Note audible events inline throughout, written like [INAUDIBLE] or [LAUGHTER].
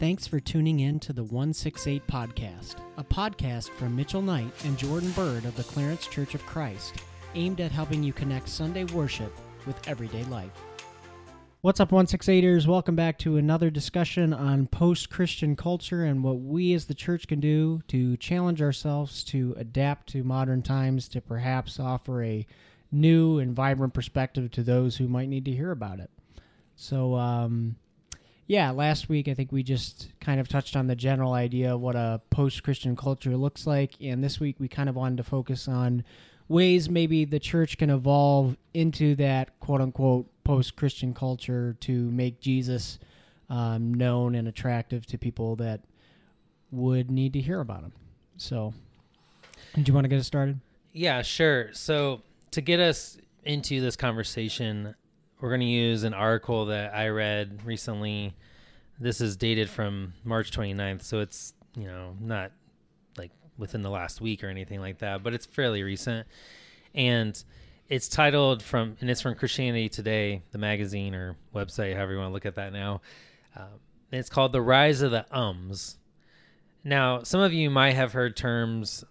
Thanks for tuning in to the 168 Podcast, a podcast from Mitchell Knight and Jordan Bird of the Clarence Church of Christ, aimed at helping you connect Sunday worship with everyday life. What's up, 168ers? Welcome back to another discussion on post Christian culture and what we as the church can do to challenge ourselves to adapt to modern times to perhaps offer a new and vibrant perspective to those who might need to hear about it. So, um, yeah, last week I think we just kind of touched on the general idea of what a post Christian culture looks like. And this week we kind of wanted to focus on ways maybe the church can evolve into that quote unquote post Christian culture to make Jesus um, known and attractive to people that would need to hear about him. So, do you want to get us started? Yeah, sure. So, to get us into this conversation, we're going to use an article that I read recently. This is dated from March 29th, so it's, you know, not like within the last week or anything like that, but it's fairly recent. And it's titled from, and it's from Christianity Today, the magazine or website, however you want to look at that now. Uh, it's called The Rise of the Ums. Now, some of you might have heard terms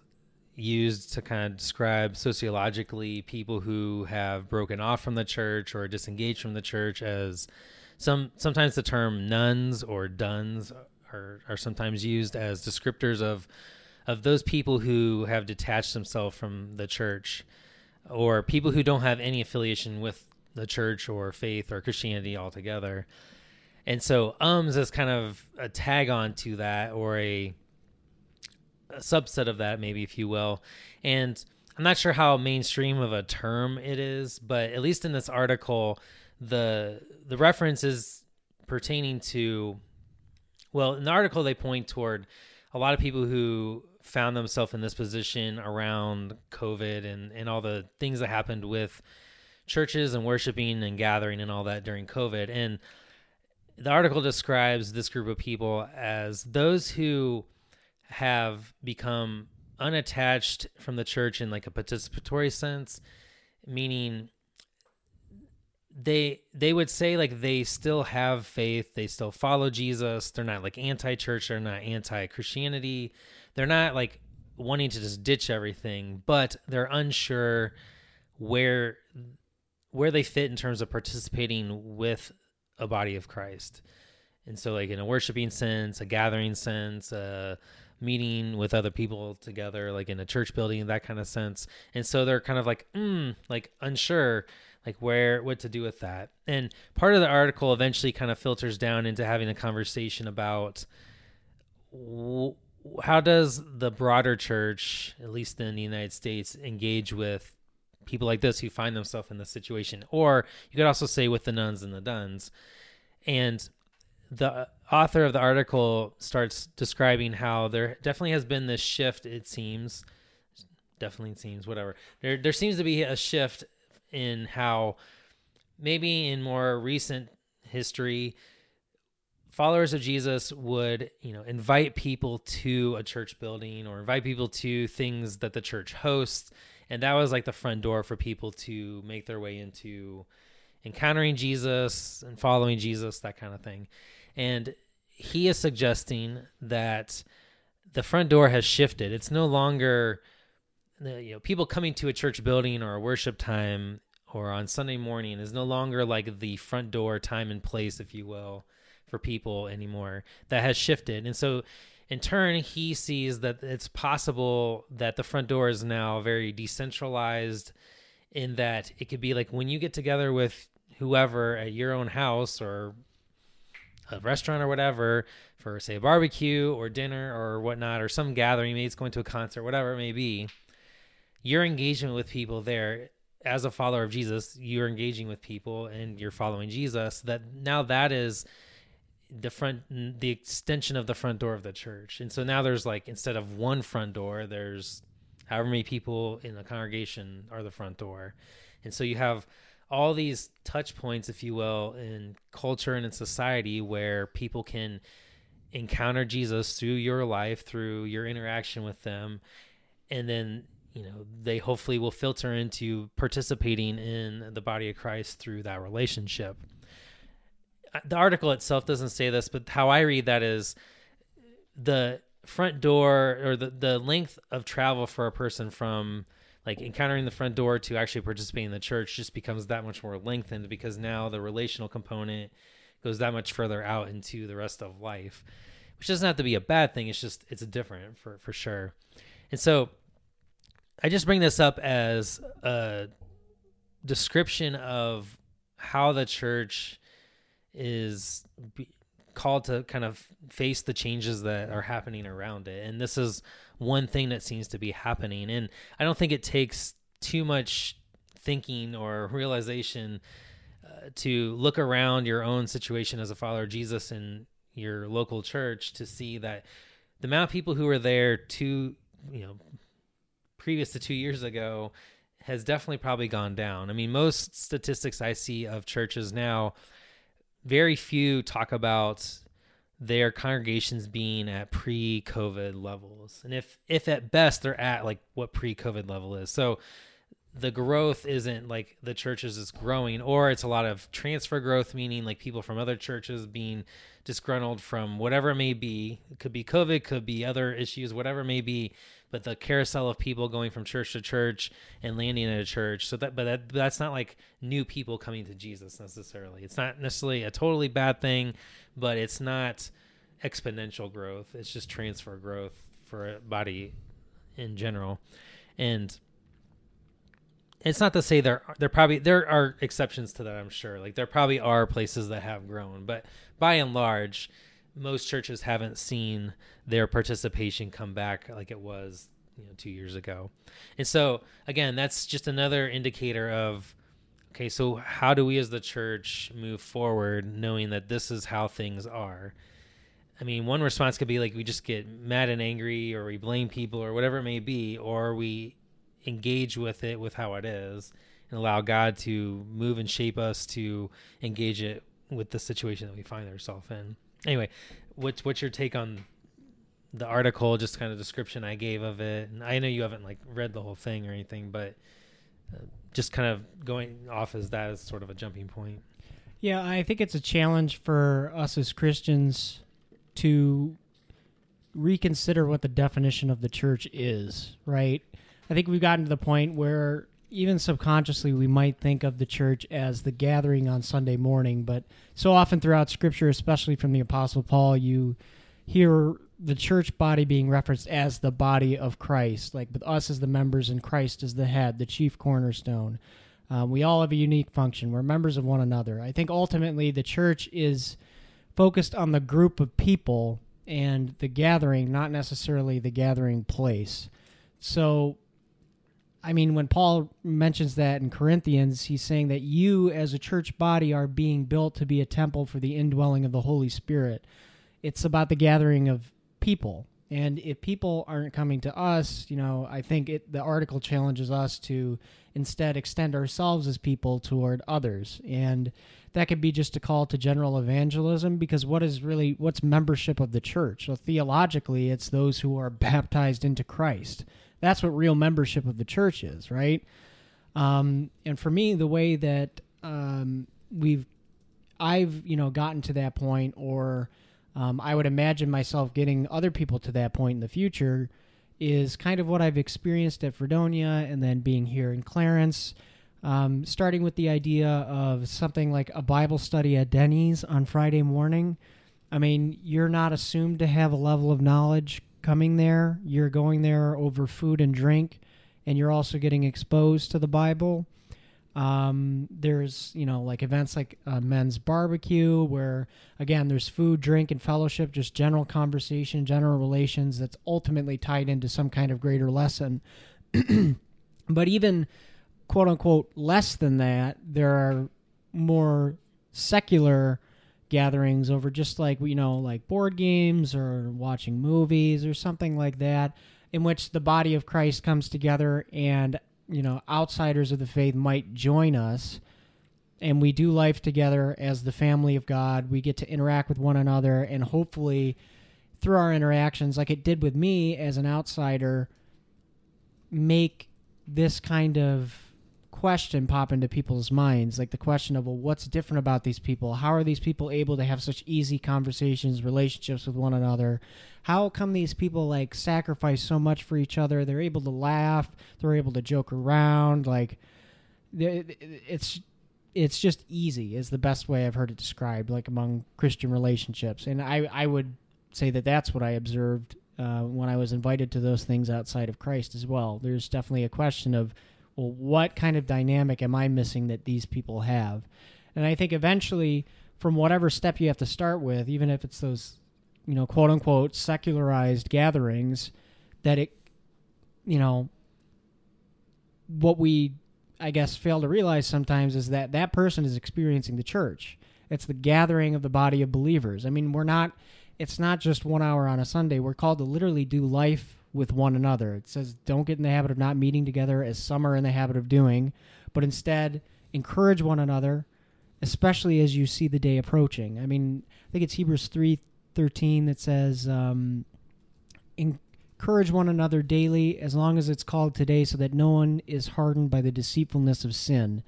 used to kind of describe sociologically people who have broken off from the church or disengaged from the church as some sometimes the term nones or dones are, are sometimes used as descriptors of of those people who have detached themselves from the church or people who don't have any affiliation with the church or faith or Christianity altogether. And so ums is kind of a tag on to that or a a subset of that, maybe if you will. And I'm not sure how mainstream of a term it is, but at least in this article, the the reference is pertaining to well, in the article they point toward a lot of people who found themselves in this position around COVID and, and all the things that happened with churches and worshiping and gathering and all that during COVID. And the article describes this group of people as those who have become unattached from the church in like a participatory sense, meaning they they would say like they still have faith, they still follow Jesus, they're not like anti-church, they're not anti-Christianity, they're not like wanting to just ditch everything, but they're unsure where where they fit in terms of participating with a body of Christ. And so like in a worshiping sense, a gathering sense, uh meeting with other people together, like in a church building, that kind of sense. And so they're kind of like, mm, like unsure, like where, what to do with that. And part of the article eventually kind of filters down into having a conversation about w- how does the broader church, at least in the United States, engage with people like this who find themselves in this situation, or you could also say with the nones and the dones. And the author of the article starts describing how there definitely has been this shift it seems. Definitely seems whatever. There there seems to be a shift in how maybe in more recent history followers of Jesus would, you know, invite people to a church building or invite people to things that the church hosts. And that was like the front door for people to make their way into encountering Jesus and following Jesus, that kind of thing. And he is suggesting that the front door has shifted. It's no longer you know people coming to a church building or a worship time or on Sunday morning is no longer like the front door time and place if you will for people anymore. That has shifted. And so in turn he sees that it's possible that the front door is now very decentralized in that it could be like when you get together with whoever at your own house or a restaurant or whatever for say a barbecue or dinner or whatnot or some gathering maybe it's going to a concert whatever it may be your engagement with people there as a follower of jesus you're engaging with people and you're following jesus that now that is the front the extension of the front door of the church. And so now there's like instead of one front door there's however many people in the congregation are the front door. And so you have all these touch points, if you will, in culture and in society where people can encounter Jesus through your life, through your interaction with them, and then you know they hopefully will filter into participating in the body of Christ through that relationship. Uh, the article itself doesn't say this, but how I read that is the front door or the, the length of travel for a person from like encountering the front door to actually participating in the church just becomes that much more lengthened because now the relational component goes that much further out into the rest of life which doesn't have to be a bad thing it's just it's different for for sure and so i just bring this up as a description of how the church is called to kind of face the changes that are happening around it. And this is one thing that seems to be happening. And I don't think it takes too much thinking or realization uh, to look around your own situation as a follower of Jesus in your local church to see that the amount of people who were there two, you know, previous to two years ago has definitely probably gone down. I mean, most statistics I see of churches now very few talk about their congregations being at pre-COVID levels, and if if at best they're at like what pre-COVID level is. So the growth isn't like the churches is growing, or it's a lot of transfer growth, meaning like people from other churches being disgruntled from whatever it may be. It could be COVID, could be other issues, whatever it may be but the carousel of people going from church to church and landing at a church. So that, but that, that's not like new people coming to Jesus necessarily. It's not necessarily a totally bad thing, but it's not exponential growth. It's just transfer growth for a body in general. And it's not to say there there probably there are exceptions to that. I'm sure. Like there probably are places that have grown, but by and large, most churches haven't seen their participation come back like it was you know two years ago. And so again that's just another indicator of okay so how do we as the church move forward knowing that this is how things are? I mean one response could be like we just get mad and angry or we blame people or whatever it may be or we engage with it with how it is and allow god to move and shape us to engage it with the situation that we find ourselves in anyway, what's what's your take on the article? Just kind of description I gave of it. And I know you haven't like read the whole thing or anything, but uh, just kind of going off as that as sort of a jumping point. Yeah, I think it's a challenge for us as Christians to reconsider what the definition of the church is, right? I think we've gotten to the point where even subconsciously we might think of the church as the gathering on Sunday morning, but so often throughout scripture, especially from the apostle Paul, you hear the church body being referenced as the body of Christ, like with us as the members and Christ as the head, the chief cornerstone. Um, we all have a unique function. We're members of one another. I think ultimately the church is focused on the group of people and the gathering, not necessarily the gathering place. So I mean, when Paul mentions that in Corinthians, he's saying that you as a church body are being built to be a temple for the indwelling of the Holy Spirit. It's about the gathering of people. And if people aren't coming to us, you know, I think it, the article challenges us to instead extend ourselves as people toward others. And that could be just a call to general evangelism because what is really what's membership of the church? So theologically, it's those who are [LAUGHS] baptized into Christ that's what real membership of the church is, right? Um, and for me, the way that um, we've, I've, you know, gotten to that point, or um, I would imagine myself getting other people to that point in the future, is kind of what I've experienced at Fredonia and then being here in Clarence. Um, starting with the idea of something like a Bible study at Denny's on Friday morning. I mean, you're not assumed to have a level of knowledge coming there. You're going there over food and drink, and you're also getting exposed to the Bible. Um, there's, you know, like events like a men's barbecue where, again, there's food, drink, and fellowship, just general conversation, general relations that's ultimately tied into some kind of greater lesson. [CLEARS THROAT] but even quote unquote less than that, there are more secular gatherings over just like you know like board games or watching movies or something like that in which the body of Christ comes together and you know outsiders of the faith might join us and we do life together as the family of God. We get to interact with one another and hopefully through our interactions like it did with me as an outsider make this kind of question pop into people's minds, like the question of, well, what's different about these people? How are these people able to have such easy conversations, relationships with one another? How come these people like sacrifice so much for each other? They're able to laugh, they're able to joke around, like it's it's just easy is the best way I've heard it described, like among Christian relationships. And I I would say that that's what I observed uh, when I was invited to those things outside of Christ as well. There's definitely a question of well, what kind of dynamic am I missing that these people have? And I think eventually, from whatever step you have to start with, even if it's those, you know, quote unquote secularized gatherings, that it, you know, what we, I guess, fail to realize sometimes is that that person is experiencing the church. It's the gathering of the body of believers. I mean, we're not, it's not just one hour on a Sunday. We're called to literally do life with one another. It says, don't get in the habit of not meeting together as some are in the habit of doing, but instead encourage one another, especially as you see the day approaching. I mean, I think it's Hebrews 3:13 that says, um, encourage one another daily as long as it's called today so that no one is hardened by the deceitfulness of sin.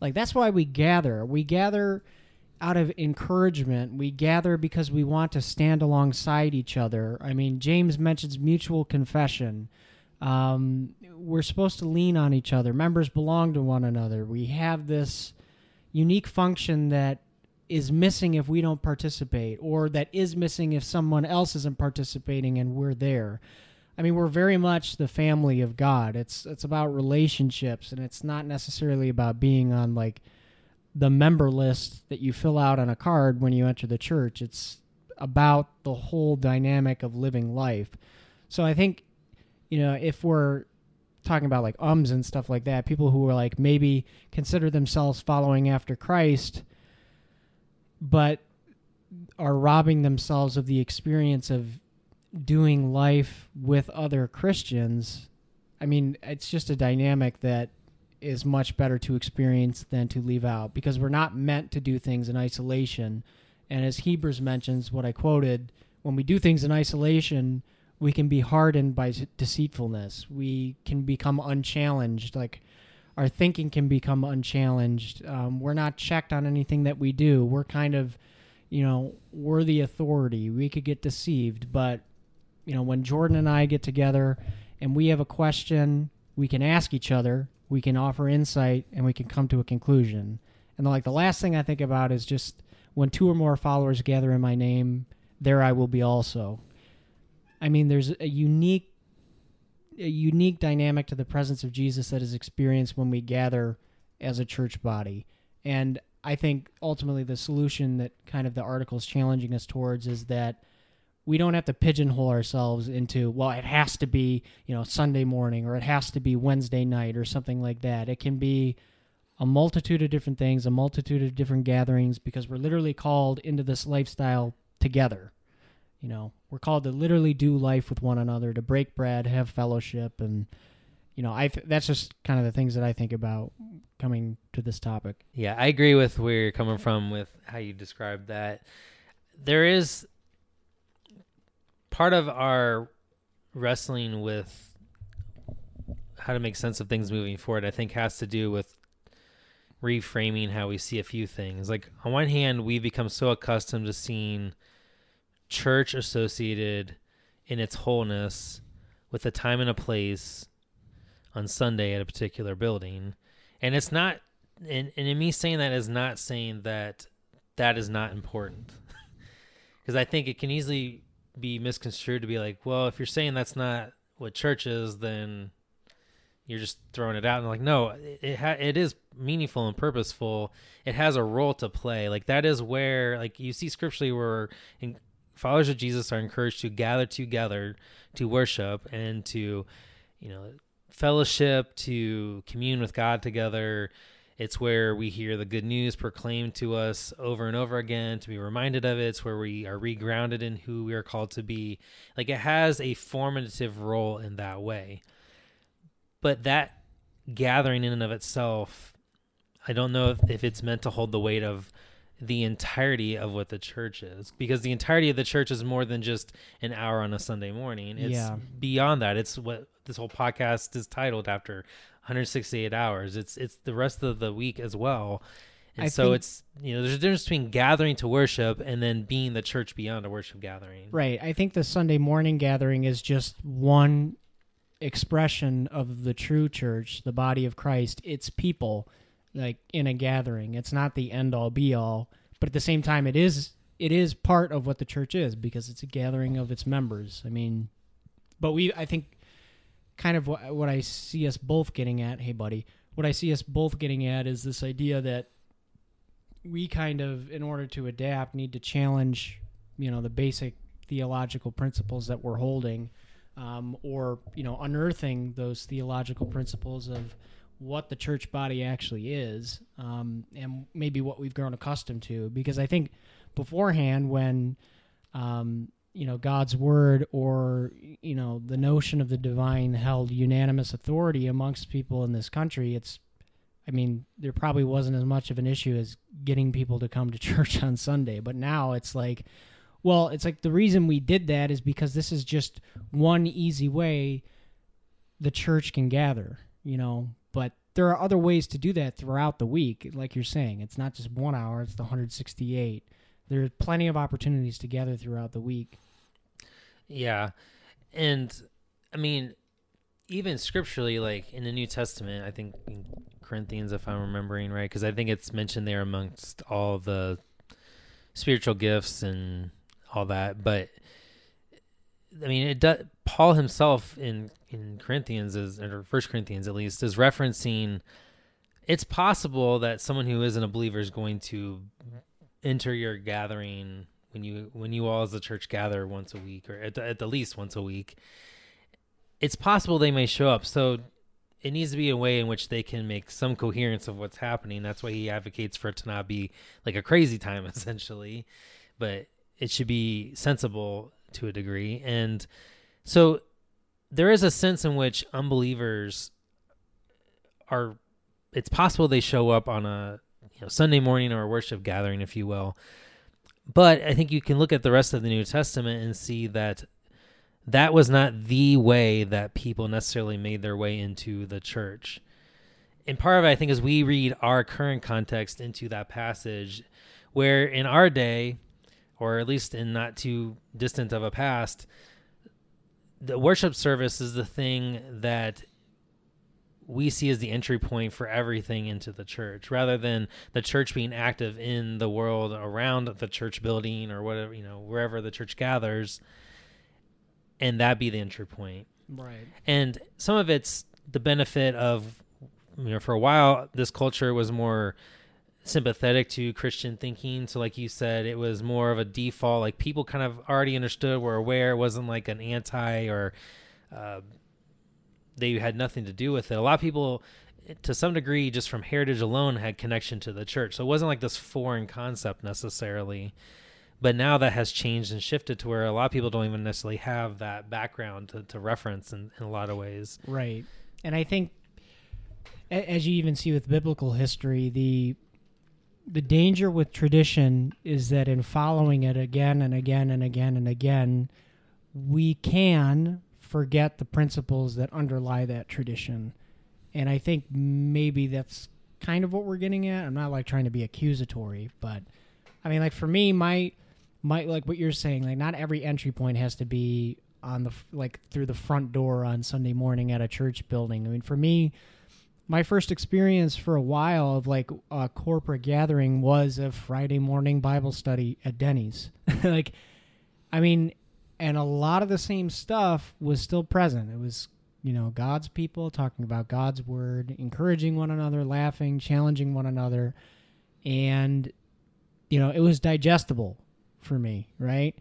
Like that's why we gather. We gather out of encouragement. We gather because we want to stand alongside each other. I mean, James mentions mutual confession. Um, we're supposed to lean on each other. Members belong to one another. We have this unique function that is missing if we don't participate, or that is missing if someone else isn't participating and we're there. I mean, we're very much the family of God. It's it's about relationships, and it's not necessarily about being on like the member list that you fill out on a card when you enter the church. It's about the whole dynamic of living life. So I think, you know, if we're talking about like ums and stuff like that, people who are like maybe consider themselves following after Christ, but are robbing themselves of the experience of doing life with other Christians. I mean, it's just a dynamic that is much better to experience than to leave out because we're not meant to do things in isolation. And as Hebrews mentions, what I quoted, when we do things in isolation, we can be hardened by deceitfulness. We can become unchallenged. Like our thinking can become unchallenged. Um, we're not checked on anything that we do. We're kind of, you know, we're the authority. We could get deceived. But, you know, when Jordan and I get together and we have a question, we can ask each other we can offer insight and we can come to a conclusion. And like the last thing I think about is just when two or more followers gather in my name, there I will be also. I mean, there's a unique a unique dynamic to the presence of Jesus that is experienced when we gather as a church body. And I think ultimately the solution that kind of the article is challenging us towards is that we don't have to pigeonhole ourselves into well it has to be you know sunday morning or it has to be wednesday night or something like that. It can be a multitude of different things a multitude of different gatherings because we're literally called into this lifestyle together. You know we're called to literally do life with one another to break bread have fellowship and you know i th- that's just kind of the things that i think about coming to this topic. Yeah i agree with where you're coming from with how you described that. There is part of our wrestling with how to make sense of things moving forward, I think, has to do with reframing how we see a few things. Like, on one hand, we've become so accustomed to seeing church associated in its wholeness with a time and a place on Sunday at a particular building. And it's not, and, and in me saying that is not saying that that is not important. [LAUGHS] Because I think it can easily be misconstrued to be like, well, if you're saying that's not what church is, then you're just throwing it out. And like no it ha- it is meaningful and purposeful. It has a role to play. Like that is where like you see scripturally where in, followers of jesus are encouraged to gather together to worship and to you know fellowship to commune with god together it's where we hear the good news proclaimed to us over and over again to be reminded of it. It's where we are regrounded in who we are called to be. Like it has a formative role in that way. But that gathering in and of itself, I don't know if, if it's meant to hold the weight of the entirety of what the church is because the entirety of the church is more than just an hour on a Sunday morning. It's yeah. beyond that. It's what this whole podcast is titled after 168 hours. It's it's the rest of the week as well. And I so think- it's you know there's a difference between gathering to worship and then being the church beyond a worship gathering. Right. I think the Sunday morning gathering is just one expression of the true church, the body of Christ. It's people like in a gathering. It's not the end all be all, but at the same time it is it is part of what the church is because it's a gathering of its members. I mean, but we I think kind of what, what I see us both getting at, hey buddy, what I see us both getting at is this idea that we kind of in order to adapt need to challenge you know the basic theological principles that we're holding um, or you know unearthing those theological principles of what the church body actually is um, and maybe what we've grown accustomed to. Because i think beforehand when um, you know god's word or you know the notion of the divine held unanimous authority amongst people in this country it's I mean, there probably wasn't as much of an issue as getting people to come to [LAUGHS] church on Sunday, but now it's like, well, it's like the reason we did that is because this is just one easy way the church can gather, you know, but there are other ways to do that throughout the week. Like you're saying, it's not just one hour, it's the 168. There's plenty of opportunities to gather throughout the week. Yeah. And I mean, even scripturally, like in the New Testament, I think in Corinthians, if I'm remembering right, because I think it's mentioned there amongst all the spiritual gifts and all that. But I mean, it does. Paul himself in in Corinthians is, or First Corinthians at least, is referencing. It's possible that someone who isn't a believer is going to enter your gathering when you when you all as a church gather once a week or at the, at the least once a week it's possible they may show up. So it needs to be a way in which they can make some coherence of what's happening. That's why he advocates for it to not be like a crazy time [LAUGHS] essentially but it should be sensible to a degree. And so there is a sense in which unbelievers are it's possible they show up on a know Sunday morning or a worship gathering if you will but I think you can look at the rest of the New Testament and see that that was not the way that people necessarily made their way into the church. And part of it, I think, is we read our current context into that passage, where in our day, or at least in not too distant of a past, the worship service is the thing that we see as the entry point for everything into the church rather than the church being active in the world around the church building or whatever you know wherever the church gathers and that be the entry point. Right. and some of it's the benefit of you know for a while this culture was more sympathetic to christian thinking. So like you said it was more of a default. Like people kind of already understood were aware. It wasn't like an anti or uh, they had nothing to do with it. A lot of people to some degree just from heritage alone had connection to the church. So it wasn't like this foreign concept necessarily. But now that has changed and shifted to where a lot of people don't even necessarily have that background to, to reference in, in a lot of ways. Right. And I think as you even see with biblical history, the the danger with tradition is that in following it again and again and again and again, we can forget the principles that underlie that tradition. And I think maybe that's kind of what we're getting at. I'm not like trying to be accusatory, but I mean like for me my my like what you're saying, like not every entry point has to be on the like through the front door on Sunday morning at a church building. I mean, for me, my first experience for a while of like a corporate gathering was a Friday morning Bible study at Denny's. [LAUGHS] like, I mean, and a lot of the same stuff was still present. It was, you know, God's people talking about God's word, encouraging one another, laughing, challenging one another. And, you know, it was digestible for me, right?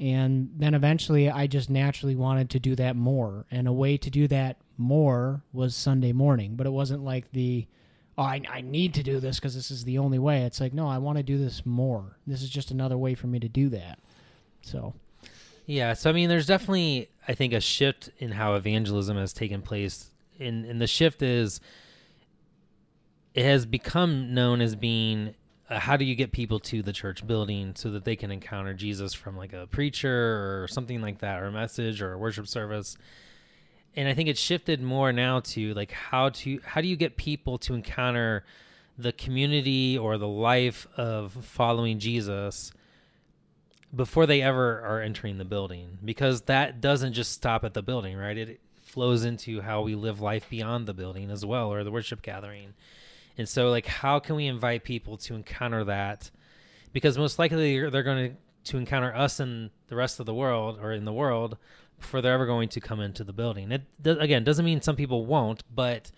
And then eventually I just naturally wanted to do that more. And a way to do that more was Sunday morning. But it wasn't like the, oh, I, I need to do this because this is the only way. It's like, no, I want to do this more. This is just another way for me to do that. So, Yeah, so I mean, there's definitely, I think, a shift in how evangelism has taken place, and and the shift is, it has become known as being, uh, how do you get people to the church building so that they can encounter Jesus from like a preacher or something like that, or a message or a worship service, and I think it's shifted more now to like how to how do you get people to encounter the community or the life of following Jesus before they ever are entering the building because that doesn't just stop at the building, right? It flows into how we live life beyond the building as well or the worship gathering. And so like how can we invite people to encounter that? Because most likely they're going to encounter us in the rest of the world or in the world before they're ever going to come into the building. It again doesn't mean some people won't, but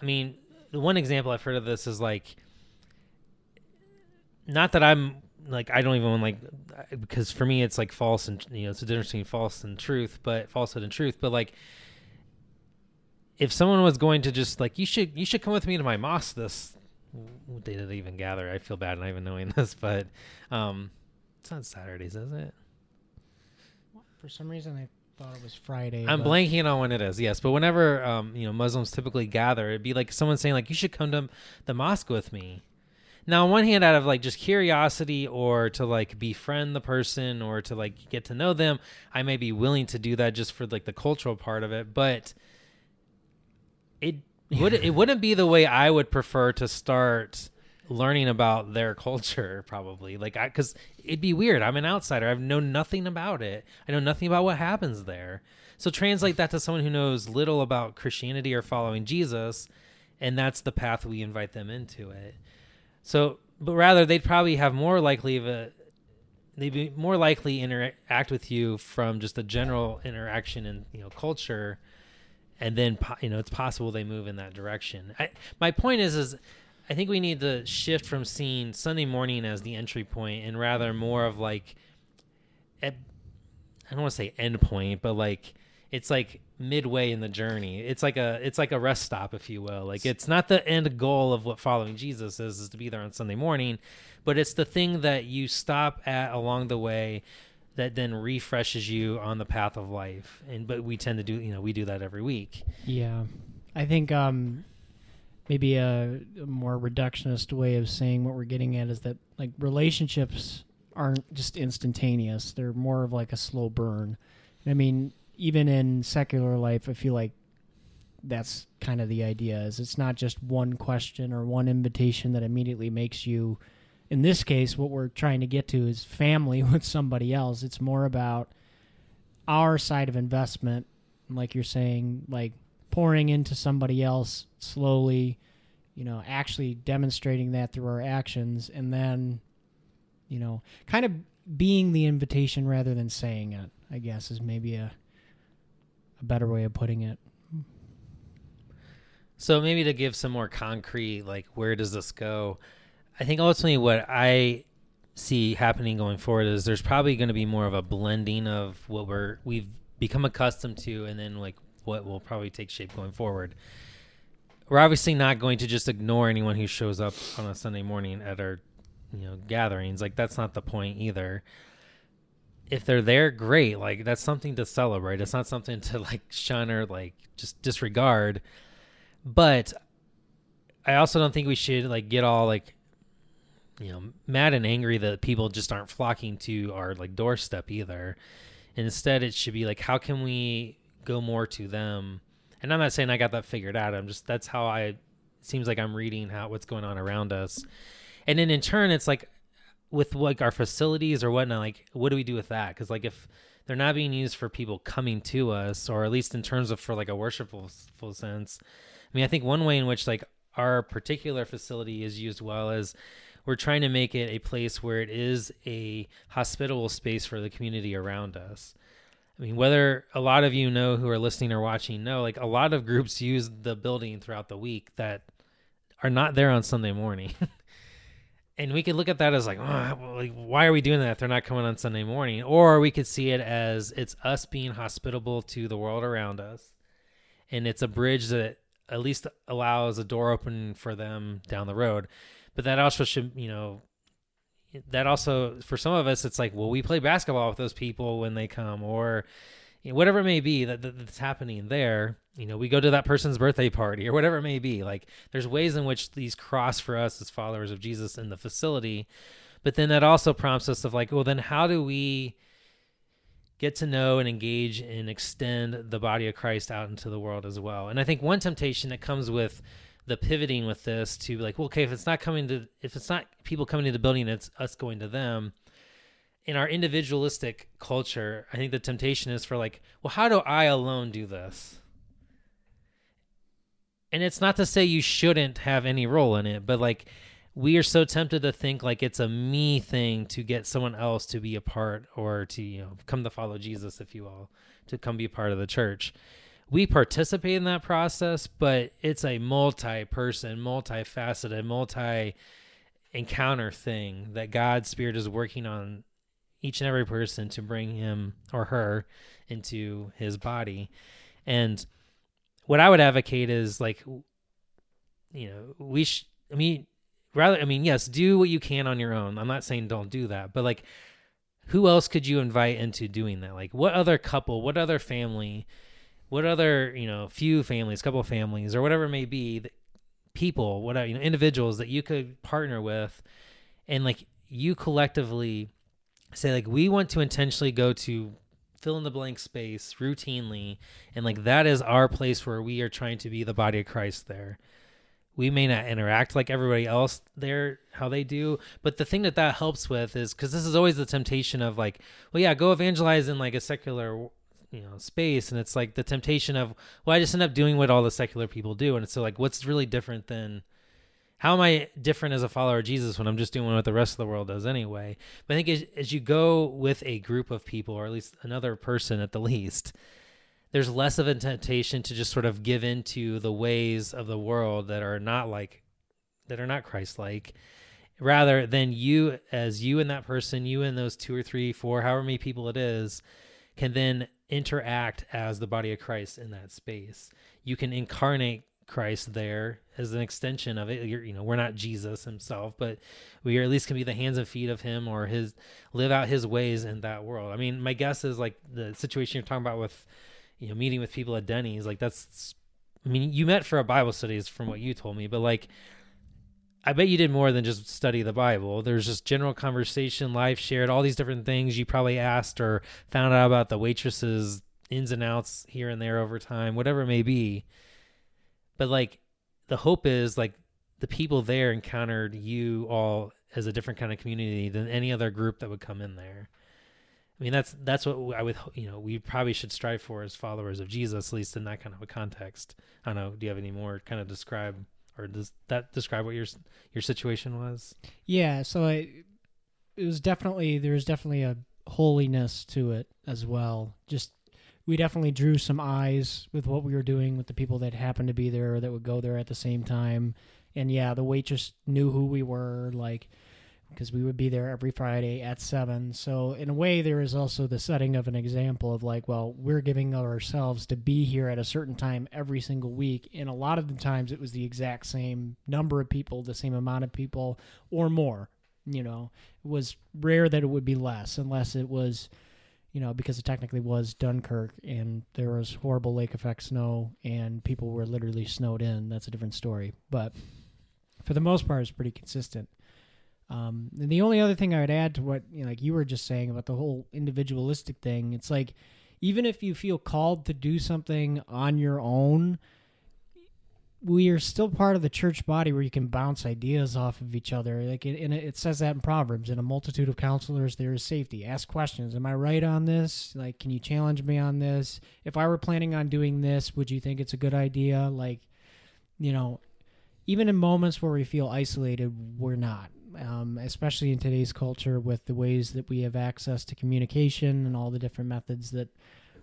I mean, the one example I've heard of this is like not that I'm like I don't even like because for me it's like false and you know it's a difference between false and truth, but falsehood and truth. But like if someone was going to just like you should you should come with me to my mosque this what day did they even gather? I feel bad not even knowing [LAUGHS] this, but um it's not Saturdays, is it? For some reason, I thought it was Friday. I'm blanking on when it is. Yes, but whenever um, you know Muslims typically gather, it'd be like someone saying like, "You should come to the mosque with me." Now, on one hand, out of like just curiosity or to like befriend the person or to like get to know them, I may be willing to do that just for like the cultural part of it. But it would it wouldn't be the way I would prefer to start learning about their [LAUGHS] culture probably. Like i because it'd be weird. I'm an outsider. I've known nothing about it. I know nothing about what happens there. So translate that to someone who knows little about christianity or following jesus and that's the path we invite them into it so but rather they'd probably have more likely of a they'd be more likely interact with you from just a general interaction and you know culture. And then you know it's possible they move in that direction. I, my point is is I think we need to shift from seeing Sunday morning as the entry point and rather more of like, at, I don't want to say end point, but like it's like midway in the journey. It's like a it's like a rest stop, if you will. Like it's not the end goal of what following Jesus is, is to be there on Sunday morning, but it's the thing that you stop at along the way that then refreshes you on the path of life. And but we tend to do you know we do that every week. Yeah, I think um, maybe a, a more reductionist way of saying what we're getting at is that like relationships aren't just instantaneous; they're more of like a slow burn. I mean, even in secular life, I feel like that's kind of the idea is it's not just one question or one invitation that immediately makes you in this case what we're trying to get to is family [LAUGHS] with somebody else. It's more about our side of investment like you're saying like pouring into somebody else slowly you know actually demonstrating that through our actions and then you know kind of being the invitation rather than saying it i guess is maybe a a better way of putting it So maybe to give some more concrete, like where does this go? I think ultimately what I see happening going forward is there's probably going to be more of a blending of what we're we've become accustomed to, and then like what will probably take shape going forward. We're obviously not going to just ignore anyone who shows up on a Sunday morning at our you know gatherings. Like that's not the point either. If they're there, great. Like that's something to celebrate. It's not something to like shun or like just disregard but I also don't think we should like get all like you know mad and angry that people just aren't flocking to our like doorstep either. Instead, it should be like how can we go more to them? And I'm not saying I got that figured out. I'm just that's how I seems like I'm reading how what's going on around us. And then in turn, it's like with like our facilities or whatnot. Like, what do we do with that? Because like if they're not being used for people coming to us, or at least in terms of for like a worshipful sense. I mean, I think one way in which like our particular facility is used well is we're trying to make it a place where it is a hospitable space for the community around us. I mean, whether a lot of you know who are listening or watching know, like a lot of groups use the building throughout the week that are not there on Sunday morning. [LAUGHS] and we could look at that as like, oh, like, why are we doing that if they're not coming on Sunday morning? Or we could see it as it's us being hospitable to the world around us, and it's a bridge that at least allows a door open for them down the road. But that also should, you know, that also for some of us, it's like, well, we play basketball with those people when they come, or you know, whatever it may be that, that that's happening there. You know, we go to that person's birthday party or whatever it may be. Like, there's ways in which these cross for us as followers of Jesus in the facility. But then that also prompts us of like, well, then how do we get to know and engage and extend the body of Christ out into the world as well. And I think one temptation that comes with the pivoting with this to like, well, okay, if it's not coming to, if it's not people coming to the building, it's us going to them. In our individualistic culture, I think the temptation is for like, well, how do I alone do this? And it's not to say you shouldn't have any role in it, but like, we are so tempted to think like it's a me thing to get someone else to be a part or to you know come to follow Jesus if you will to come be a part of the church we participate in that process but it's a multi-person multi-faceted multi encounter thing that God's spirit is working on each and every person to bring him or her into his body. And what I would advocate is like you know we sh- I mean rather i mean yes do what you can on your own. I'm not saying don't do that but like who else could you invite into doing that? Like what other couple what other family what other you know few families couple families or whatever it may be that people whatever you know individuals that you could partner with and like you collectively say like we want to intentionally go to fill in the blank space routinely and like that is our place where we are trying to be the body of christ there. We may not interact like everybody else there how they do but the thing that that helps with is because this is always the temptation of like well yeah go evangelize in like a secular you know space and it's like the temptation of well i just end up doing what all the secular people do and it's so like what's really different than how am i different as a follower of jesus when i'm just doing what the rest of the world does anyway? But i think as, as you go with a group of people or at least another person at the least there's less of a temptation to just sort of give into the ways of the world that are not like that are not Christ-like. Rather than you as you and that person you and those two or three four however many people it is can then interact as the body of Christ in that space. You can incarnate Christ there as an extension of it. You're, you know, we're not Jesus himself, but we at least can be the hands and feet of him or his live out his ways in that world. I mean, my guess is like the situation you're talking about with you know, meeting with people at Denny's, like that's, I mean, you met for a Bible studies from what you told me, but like, I bet you did more than just study the Bible. There's just general conversation, life shared, all these different things you probably asked or found out about the waitresses ins and outs here and there over time, whatever it may be. But like the hope is like the people there encountered you all as a different kind of community than any other group that would come in there. I mean, that's that's what I would you know we probably should strive for as followers of Jesus, at least in that kind of a context. I don't know. Do you have any more kind of describe or does that describe what your your situation was? Yeah. So I, it was definitely there was definitely a holiness to it as well. Just we definitely drew some eyes with what we were doing with the people that happened to be there that would go there at the same time. And yeah, the waitress knew who we were. Like because we would be there every Friday at seven. So in a way, there is also the setting of an example of like, well, we're giving ourselves to be here at a certain time every single week, and a lot of the times it was the exact same number of people, the same amount of people, or more. You know, it was rare that it would be less, unless it was, you know, because it technically was Dunkirk and there was horrible lake effect snow and people were literally snowed in. That's a different story, but for the most part, it's pretty consistent. Um, and the only other thing I would add to what you know, like you were just saying about the whole individualistic thing, it's like even if you feel called to do something on your own, we are still part of the church body where you can bounce ideas off of each other. Like, it, and it says that in Proverbs: "In a multitude of counselors, there is safety." Ask questions. Am I right on this? Like, can you challenge me on this? If I were planning on doing this, would you think it's a good idea? Like, you know, even in moments where we feel isolated, we're not um, especially in today's culture with the ways that we have access to communication and all the different methods that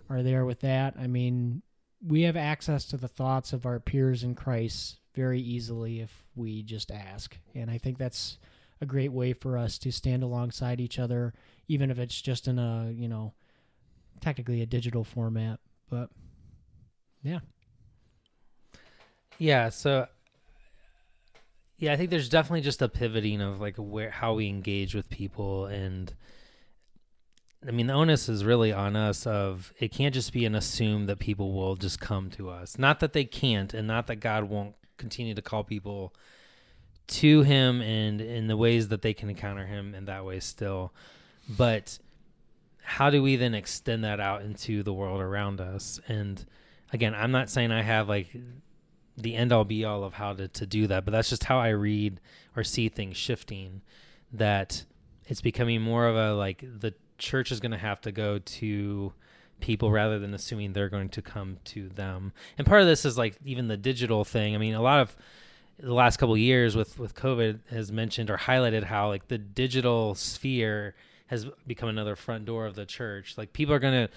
are there with that. I mean, we have access to the thoughts of our peers in Christ very easily if we just ask. And I think that's a great way for us to stand alongside each other, even if it's just in a, you know, technically a digital format. But yeah. Yeah. So yeah, I think there's definitely just a pivoting of like where how we engage with people and I mean the onus is really on us of it can't just be an assume that people will just come to us. Not that they can't and not that God won't continue to call people to him and in the ways that they can encounter him in that way still. But how do we then extend that out into the world around us? And again, I'm not saying I have like the end all be all of how to, to do that, but that's just how I read or see things shifting. That it's becoming more of a like the church is going to have to go to people rather than assuming they're going to come to them. And part of this is like even the digital thing. I mean, a lot of the last couple years with with COVID has mentioned or highlighted how like the digital sphere has become another front door of the church. Like people are going to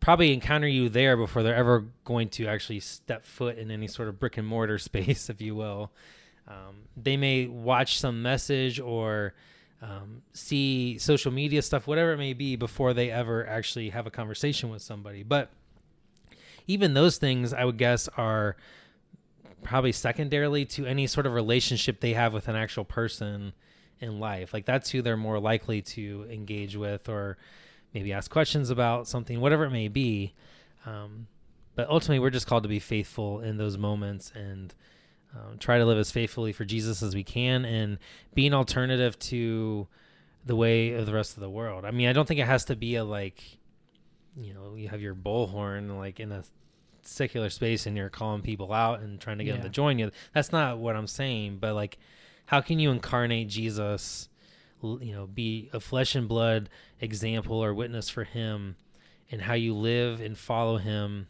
probably encounter you there before they're ever going to actually step foot in any sort of brick and mortar [LAUGHS] space, if you will. Um, they may watch some message or um, see social media stuff, whatever it may be, before they ever actually have a conversation with somebody. But even those things, I would guess, are probably secondarily to any sort of relationship they have with an actual person in life. Like that's who they're more likely to engage with or maybe ask questions about something, whatever it may be. Um, but ultimately, we're just called to be faithful in those moments and um, try to live as faithfully for Jesus as we can and be an alternative to the way of the rest of the world. I mean, I don't think it has to be a like, you know, you have your bullhorn like in a secular space and you're calling people out and trying to get yeah. them to join you. That's not what I'm saying, but like, how can you incarnate Jesus? You know, be a flesh and blood example or witness for Him, and how you live and follow Him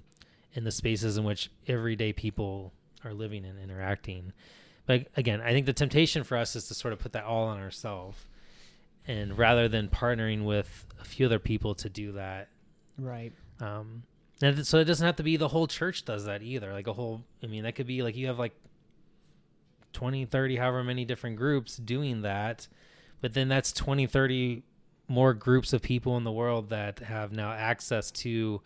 in the spaces in which everyday people are living and interacting. But again, I think the temptation for us is to sort of put that all on ourselves, and rather than partnering with a few other people to do that, right? Um, and so it doesn't have to be the whole church does that either. Like a whole, I mean, that could be like you have like 20, 30, however many different groups doing that, but then that's 20, 30 more groups of people in the world that have now access to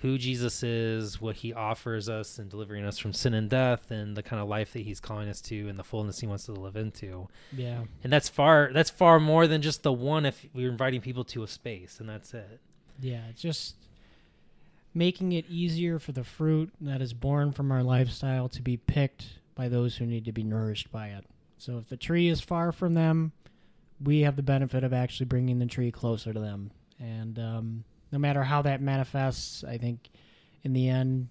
who Jesus is, what he offers us and delivering us from sin and death and the kind of life that he's calling us to and the fullness he wants to live into. Yeah. And that's far that's far more than just the one if we're inviting people to a space and that's it. Yeah, it's just making it easier for the fruit that is born from our lifestyle to be picked by those who need to be nourished by it. So if the tree is far from them, we have the benefit of actually bringing the tree closer to them. And um, no matter how that manifests, I think in the end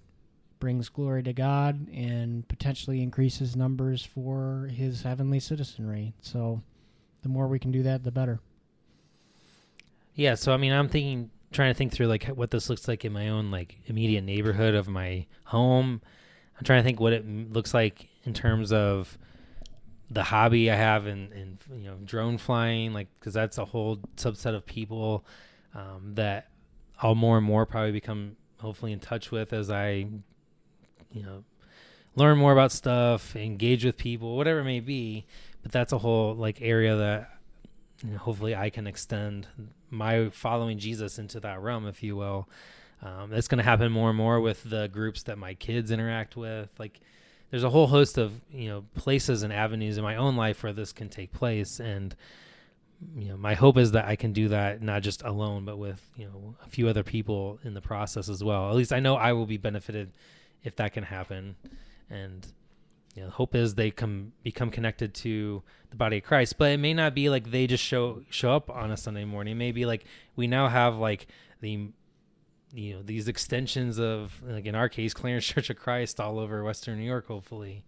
brings glory to God and potentially increases numbers for his heavenly citizenry. So the more we can do that, the better. Yeah, so I mean, I'm thinking trying to think through like what this looks like in my own like immediate neighborhood of my home. I'm trying to think what it looks like in terms of the hobby I have in, in you know drone flying, like because that's a whole subset of people um, that I'll more and more probably become hopefully in touch with as I, you know, learn more about stuff, engage with people, whatever it may be. But that's a whole like area that you know, hopefully I can extend my following Jesus into that realm, if you will. Um, that's going to happen more and more with the groups that my kids interact with. Like, there's a whole host of you know places and avenues in my own life where this can take place, and you know, my hope is that I can do that not just alone, but with you know a few other people in the process as well. At least I know I will be benefited if that can happen, and you know, hope is they come become connected to the body of Christ. But it may not be like they just show show up on a Sunday morning. Maybe like we now have like the you know these extensions of like in our case [LAUGHS] Clarence Church of Christ all over Western New York, hopefully.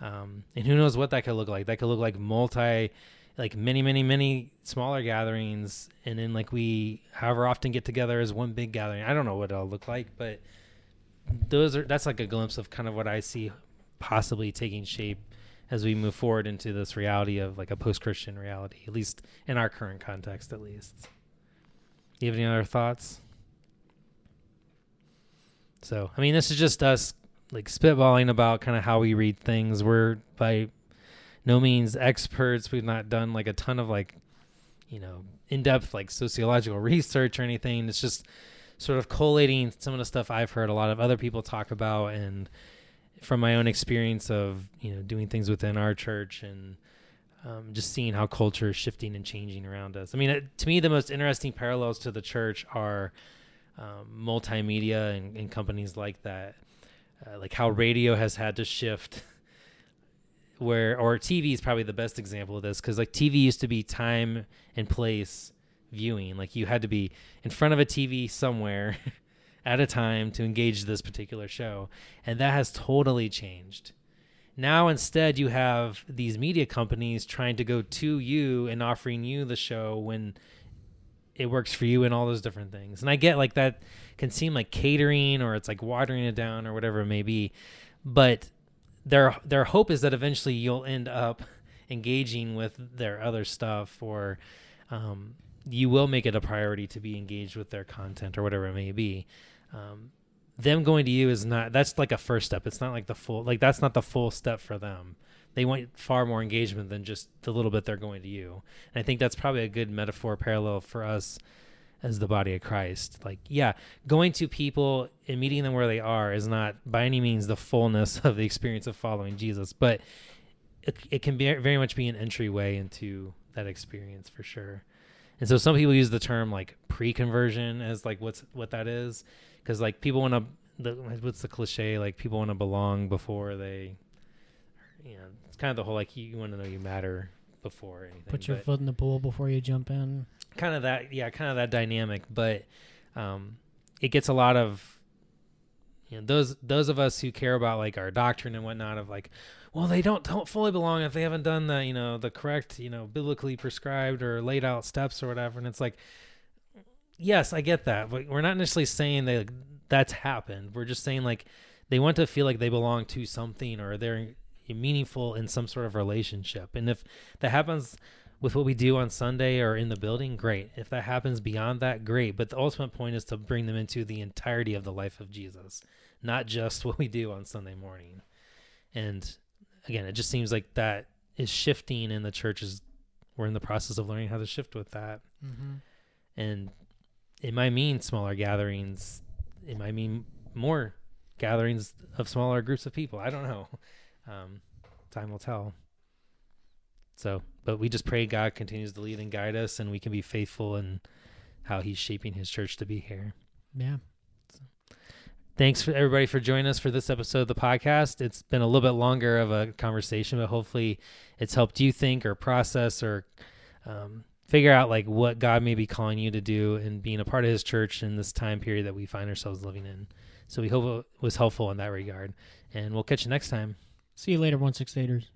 Um, and who knows what that could look like? That could look like multi like many many many smaller gatherings and then like we however often get together as one big gathering. I don't know what it'll look like but those are that's like a glimpse of kind of what i see possibly taking shape as we move forward into this reality of like a post-christian reality at least in our current context at least. You have any other thoughts? So i mean this is just us like spitballing about kind of how we read things. We're by no means experts. We've not done like a ton of like, you know, in depth like sociological [LAUGHS] research or anything. It's just sort of collating some of the stuff I've heard a lot of other people talk about and from my own experience of, you know, doing things within our church and um, just seeing how culture is shifting and changing around us. I mean, it, to me, the most interesting parallels to the church are um, multimedia and, and, companies like that. Uh, like how radio has had to shift [LAUGHS] where or TV is probably the best example of this because like TV used to be time and place viewing. Like you had to be in front of a TV somewhere [LAUGHS] at a time to engage this particular show. And that has totally changed. Now instead you have these media companies trying to go to you and offering you the show when it works for you and all those different things. And I get like that can seem like catering or it's like watering it down or whatever it may be. But their their hope is that eventually you'll end up [LAUGHS] engaging with their other stuff or um, you will make it a priority to be engaged with their content or whatever it may be. Um, them going to you is not that's like a first step. It's not like the full like that's not the full step for them. They want far more engagement than just the little bit they're going to you. And I think that's probably a good metaphor parallel for us as the body of Christ. Like, yeah, going to people and meeting them where they are is not by any means the fullness [LAUGHS] of the experience of following Jesus, but it, it can be very much be an entryway into that experience for sure. And so some people use the term like pre-conversion as like what's what that is because like people want to the, what's the cliche like people want to belong before they you know it's kind of the whole like you, want to know you matter before anything Put your but foot in the pool before you jump in. Kind of that yeah kind of that dynamic but um it gets a lot of you know those those of us who care about like our doctrine and whatnot of like well they don't don't fully belong if they haven't done the you know the correct you know biblically prescribed or laid out steps or whatever. And it's like yes i get that but we're not necessarily saying that that's happened. We're just saying like they want to feel like they belong to something or they're meaningful in some sort of relationship. And if that happens with what we do on sunday or in the building great. If that happens beyond that great. But the ultimate point is to bring them into the entirety of the life of jesus not just [LAUGHS] what we do on sunday morning. And again it just seems like that is shifting in the churches we're in the process of learning how to shift with that. Mm-hmm. and it might mean smaller gatherings. It might mean more gatherings of smaller groups of people. I don't know. [LAUGHS] Um, time will tell so but we just pray god continues to lead and guide us and we can be faithful in how he's shaping his church to be here. Yeah. thanks for everybody for joining us for this episode of the podcast. It's been a little bit longer of a conversation but hopefully it's helped you think or process or um, figure out like what god may be calling you to do and being a part of his church in this time period that we find ourselves living in. So we hope it was helpful in that regard. And we'll catch you next time. See you later, one six eighters.